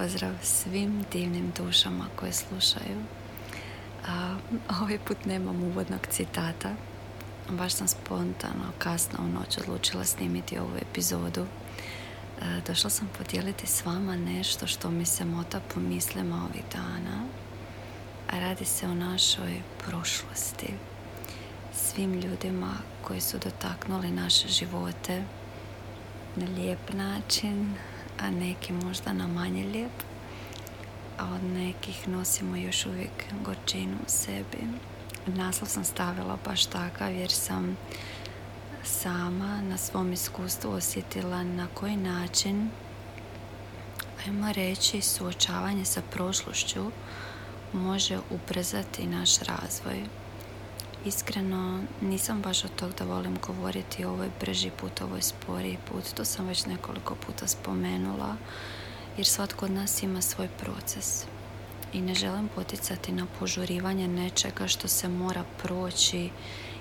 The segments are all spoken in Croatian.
pozdrav svim divnim dušama koje slušaju. A, ovaj put nemam uvodnog citata. Baš sam spontano, kasno u noć odlučila snimiti ovu epizodu. A, došla sam podijeliti s vama nešto što mi se mota po mislima ovih dana. A radi se o našoj prošlosti. Svim ljudima koji su dotaknuli naše živote na lijep način, a neki možda na manje lijep, a od nekih nosimo još uvijek gorčinu u sebi. Naslov sam stavila baš takav jer sam sama na svom iskustvu osjetila na koji način ajmo reći suočavanje sa prošlošću može ubrzati naš razvoj. Iskreno nisam baš od tog da volim govoriti ovo je brži put, ovo je sporiji put. To sam već nekoliko puta spomenula jer svatko od nas ima svoj proces. I ne želim poticati na požurivanje nečega što se mora proći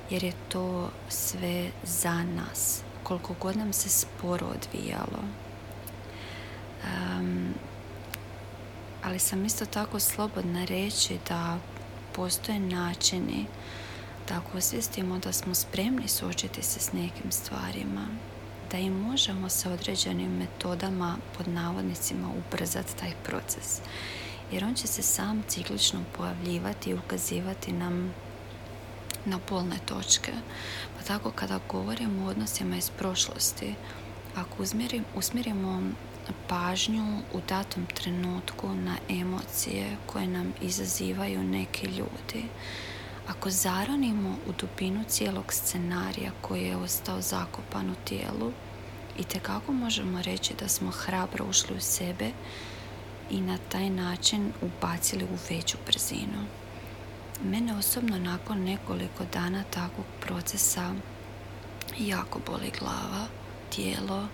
jer je to sve za nas. Koliko god nam se sporo odvijalo. Um, ali sam isto tako slobodna reći da postoje načini da ako osvijestimo da smo spremni suočiti se s nekim stvarima, da i možemo sa određenim metodama pod navodnicima ubrzati taj proces. Jer on će se sam ciklično pojavljivati i ukazivati nam na polne točke. Pa tako kada govorimo o odnosima iz prošlosti, ako usmjerimo pažnju u datom trenutku na emocije koje nam izazivaju neki ljudi, ako zaronimo u dubinu cijelog scenarija koji je ostao zakopan u tijelu, i tekako možemo reći da smo hrabro ušli u sebe i na taj način ubacili u veću brzinu. Mene osobno nakon nekoliko dana takvog procesa jako boli glava, tijelo,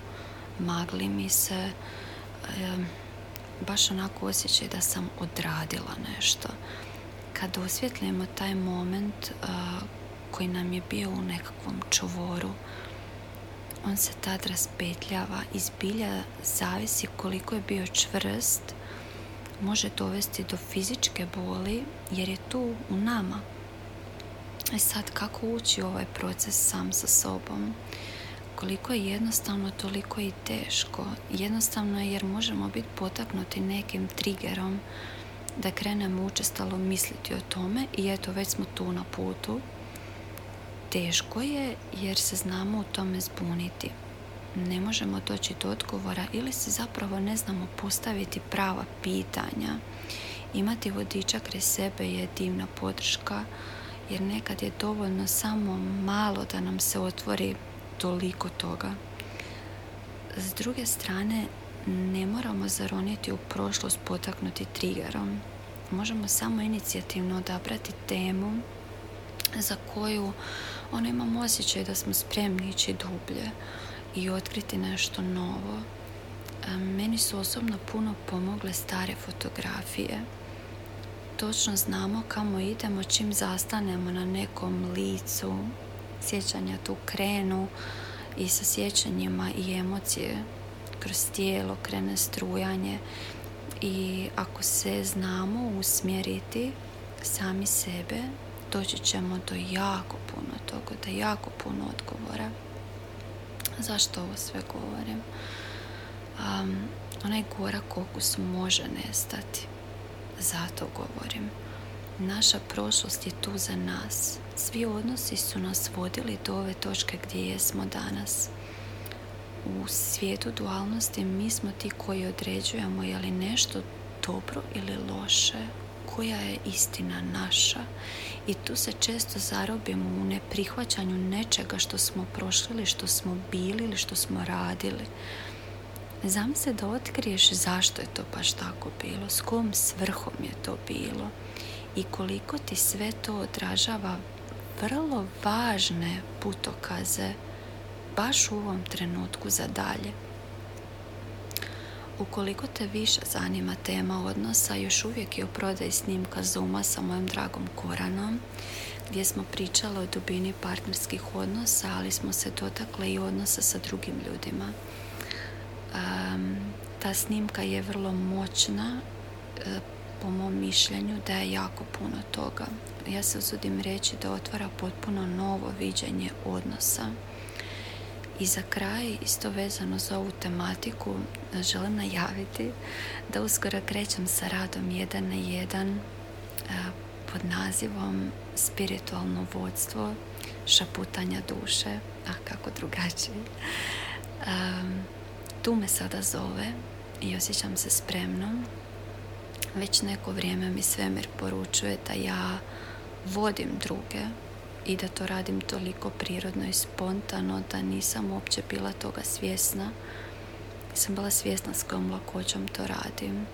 magli mi se, baš onako osjećaj da sam odradila nešto kad osvjetlimo taj moment koji nam je bio u nekakvom čuvoru, on se tad raspetljava i zbilja zavisi koliko je bio čvrst, može dovesti do fizičke boli jer je tu u nama. E sad, kako ući ovaj proces sam sa sobom? Koliko je jednostavno, toliko i teško. Jednostavno je jer možemo biti potaknuti nekim triggerom da krenemo učestalo misliti o tome i eto već smo tu na putu. Teško je jer se znamo u tome zbuniti. Ne možemo doći do odgovora ili se zapravo ne znamo postaviti prava pitanja. Imati vodiča kraj sebe je divna podrška jer nekad je dovoljno samo malo da nam se otvori toliko toga. S druge strane, ne moramo zaroniti u prošlost potaknuti triggerom. Možemo samo inicijativno odabrati temu za koju ono imamo osjećaj da smo spremni ići dublje i otkriti nešto novo. Meni su osobno puno pomogle stare fotografije. Točno znamo kamo idemo čim zastanemo na nekom licu. Sjećanja tu krenu i sa sjećanjima i emocije kroz tijelo krene strujanje i ako se znamo usmjeriti sami sebe, doći ćemo do jako puno toga, do jako puno odgovora. Zašto ovo sve govorim? Um, onaj gorak okus može nestati. Zato govorim. Naša prošlost je tu za nas. Svi odnosi su nas vodili do ove točke gdje jesmo danas u svijetu dualnosti mi smo ti koji određujemo je li nešto dobro ili loše, koja je istina naša. I tu se često zarobimo u neprihvaćanju nečega što smo prošli ili što smo bili ili što smo radili. se da otkriješ zašto je to baš tako bilo, s kom svrhom je to bilo i koliko ti sve to odražava vrlo važne putokaze baš u ovom trenutku za dalje. Ukoliko te više zanima tema odnosa, još uvijek je u prodaji snimka Zuma sa mojim dragom Koranom, gdje smo pričali o dubini partnerskih odnosa, ali smo se dotakle i odnosa sa drugim ljudima. ta snimka je vrlo moćna e, po mom mišljenju da je jako puno toga. Ja se usudim reći da otvara potpuno novo viđenje odnosa. I za kraj, isto vezano za ovu tematiku, želim najaviti da uskoro krećem sa radom jedan na jedan e, pod nazivom Spiritualno vodstvo šaputanja duše, a kako drugačije. tu me sada zove i osjećam se spremnom. Već neko vrijeme mi svemir poručuje da ja vodim druge i da to radim toliko prirodno i spontano da nisam uopće bila toga svjesna. Nisam bila svjesna s kojom lakoćom to radim.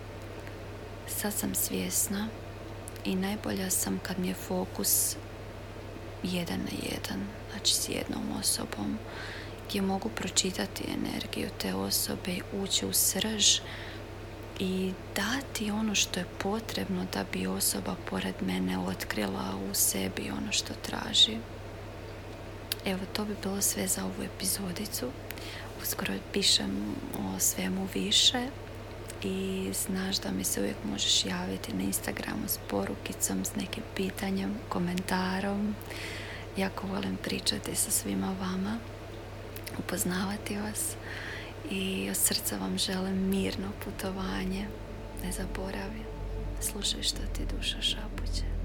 Sad sam svjesna i najbolja sam kad mi je fokus jedan na jedan, znači s jednom osobom gdje mogu pročitati energiju te osobe i ući u srž i dati ono što je potrebno da bi osoba pored mene otkrila u sebi ono što traži. Evo, to bi bilo sve za ovu epizodicu. Uskoro pišem o svemu više i znaš da mi se uvijek možeš javiti na Instagramu s porukicom, s nekim pitanjem, komentarom. Jako volim pričati sa svima vama, upoznavati vas i od srca vam želim mirno putovanje. Ne zaboravi, slušaj što ti duša šapuće.